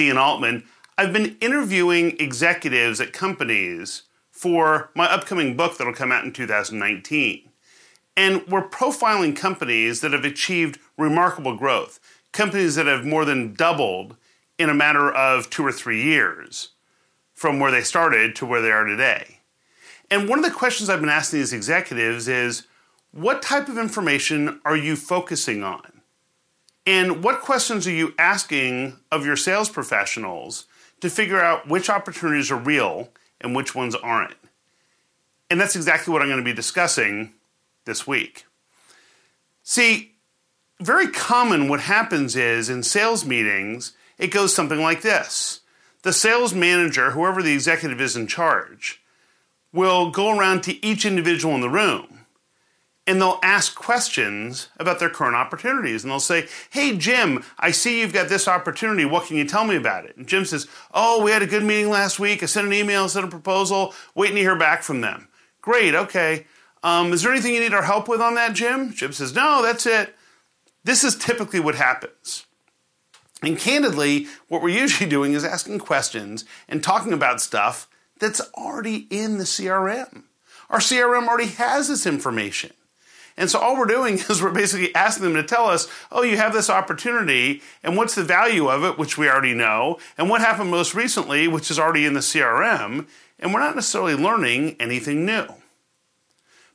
Ian Altman. I've been interviewing executives at companies for my upcoming book that'll come out in 2019. And we're profiling companies that have achieved remarkable growth, companies that have more than doubled in a matter of two or three years from where they started to where they are today. And one of the questions I've been asking these executives is what type of information are you focusing on? And what questions are you asking of your sales professionals to figure out which opportunities are real and which ones aren't? And that's exactly what I'm going to be discussing this week. See, very common what happens is in sales meetings, it goes something like this. The sales manager, whoever the executive is in charge, will go around to each individual in the room and they'll ask questions about their current opportunities. And they'll say, Hey, Jim, I see you've got this opportunity. What can you tell me about it? And Jim says, Oh, we had a good meeting last week. I sent an email, sent a proposal, waiting to hear back from them. Great, okay. Um, is there anything you need our help with on that, Jim? Jim says, No, that's it. This is typically what happens. And candidly, what we're usually doing is asking questions and talking about stuff that's already in the CRM. Our CRM already has this information. And so all we're doing is we're basically asking them to tell us, oh, you have this opportunity, and what's the value of it, which we already know, and what happened most recently, which is already in the CRM, and we're not necessarily learning anything new.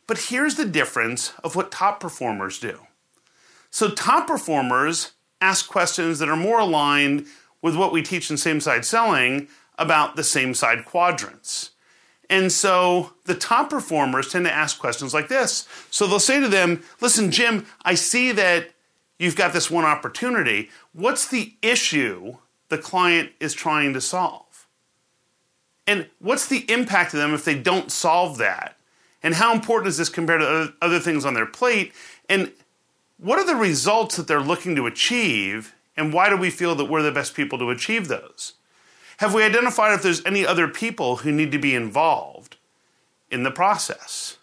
But here's the difference of what top performers do. So, top performers ask questions that are more aligned with what we teach in same side selling about the same side quadrants. And so the top performers tend to ask questions like this. So they'll say to them, Listen, Jim, I see that you've got this one opportunity. What's the issue the client is trying to solve? And what's the impact to them if they don't solve that? And how important is this compared to other things on their plate? And what are the results that they're looking to achieve? And why do we feel that we're the best people to achieve those? Have we identified if there's any other people who need to be involved in the process?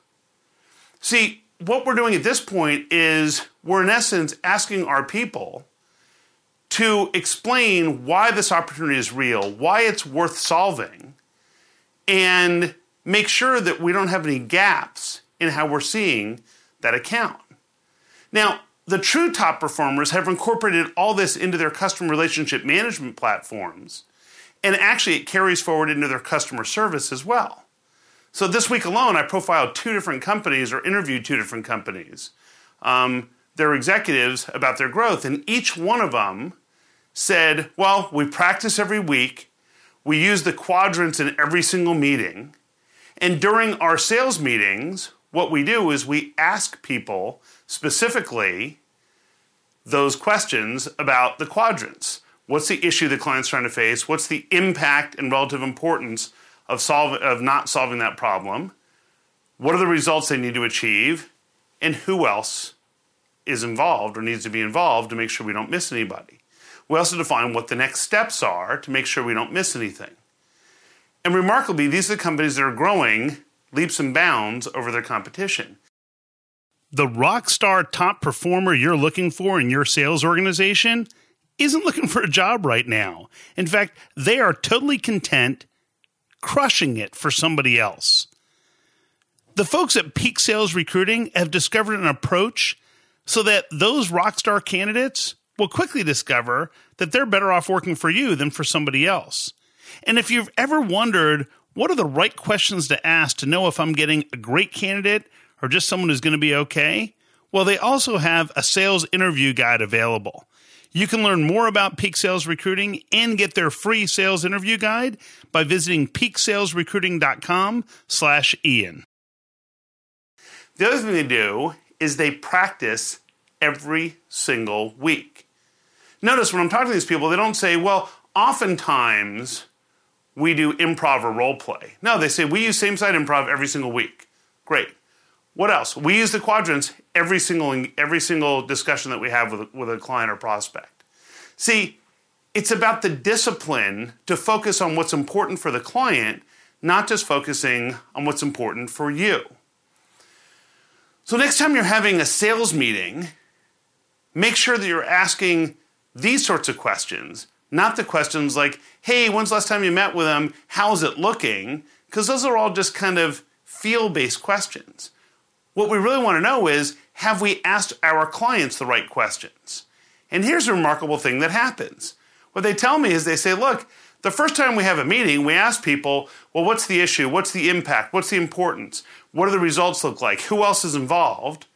See, what we're doing at this point is we're in essence asking our people to explain why this opportunity is real, why it's worth solving, and make sure that we don't have any gaps in how we're seeing that account. Now, the true top performers have incorporated all this into their customer relationship management platforms and actually, it carries forward into their customer service as well. So this week alone, I profiled two different companies or interviewed two different companies, um, their executives about their growth, and each one of them said, "Well, we practice every week. We use the quadrants in every single meeting, and during our sales meetings, what we do is we ask people specifically." Those questions about the quadrants. What's the issue the client's trying to face? What's the impact and relative importance of, solve, of not solving that problem? What are the results they need to achieve? And who else is involved or needs to be involved to make sure we don't miss anybody? We also define what the next steps are to make sure we don't miss anything. And remarkably, these are the companies that are growing leaps and bounds over their competition. The rock star top performer you're looking for in your sales organization isn't looking for a job right now. In fact, they are totally content crushing it for somebody else. The folks at Peak Sales Recruiting have discovered an approach so that those rockstar candidates will quickly discover that they're better off working for you than for somebody else. And if you've ever wondered what are the right questions to ask to know if I'm getting a great candidate or just someone who's going to be okay, well, they also have a sales interview guide available. You can learn more about Peak Sales Recruiting and get their free sales interview guide by visiting peaksalesrecruiting.com slash Ian. The other thing they do is they practice every single week. Notice when I'm talking to these people, they don't say, well, oftentimes we do improv or role play. No, they say we use same side improv every single week. Great. What else? We use the quadrants every single every single discussion that we have with, with a client or prospect. See, it's about the discipline to focus on what's important for the client, not just focusing on what's important for you. So next time you're having a sales meeting, make sure that you're asking these sorts of questions Not the questions like, hey, when's the last time you met with them? How's it looking? Because those are all just kind of feel based questions. What we really want to know is have we asked our clients the right questions? And here's a remarkable thing that happens. What they tell me is they say, look, the first time we have a meeting, we ask people, well, what's the issue? What's the impact? What's the importance? What do the results look like? Who else is involved?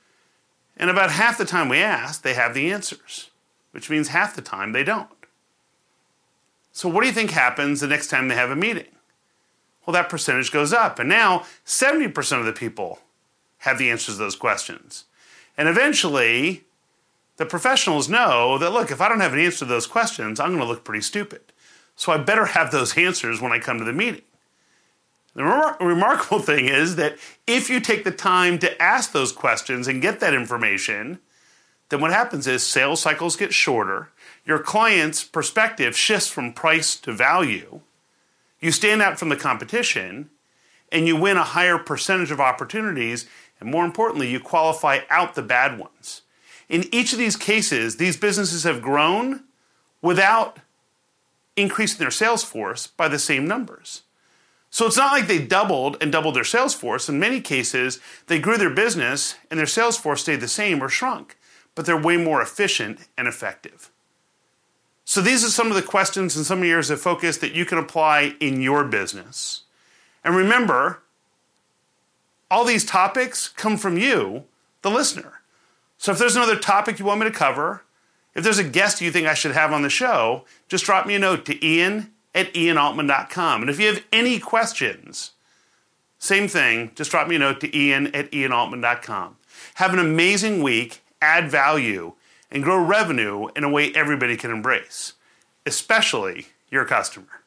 And about half the time we ask, they have the answers, which means half the time they don't. So, what do you think happens the next time they have a meeting? Well, that percentage goes up. And now 70% of the people have the answers to those questions. And eventually, the professionals know that look, if I don't have an answer to those questions, I'm going to look pretty stupid. So I better have those answers when I come to the meeting. The remar- remarkable thing is that if you take the time to ask those questions and get that information, then what happens is sales cycles get shorter, your client's perspective shifts from price to value, you stand out from the competition, and you win a higher percentage of opportunities, and more importantly, you qualify out the bad ones. In each of these cases, these businesses have grown without increasing their sales force by the same numbers. So it's not like they doubled and doubled their sales force. In many cases, they grew their business and their sales force stayed the same or shrunk, but they're way more efficient and effective. So these are some of the questions and some areas of focus that you can apply in your business. And remember, all these topics come from you, the listener. So if there's another topic you want me to cover, if there's a guest you think I should have on the show, just drop me a note to ian at ianaltman.com. And if you have any questions, same thing, just drop me a note to ian at ianaltman.com. Have an amazing week, add value, and grow revenue in a way everybody can embrace, especially your customer.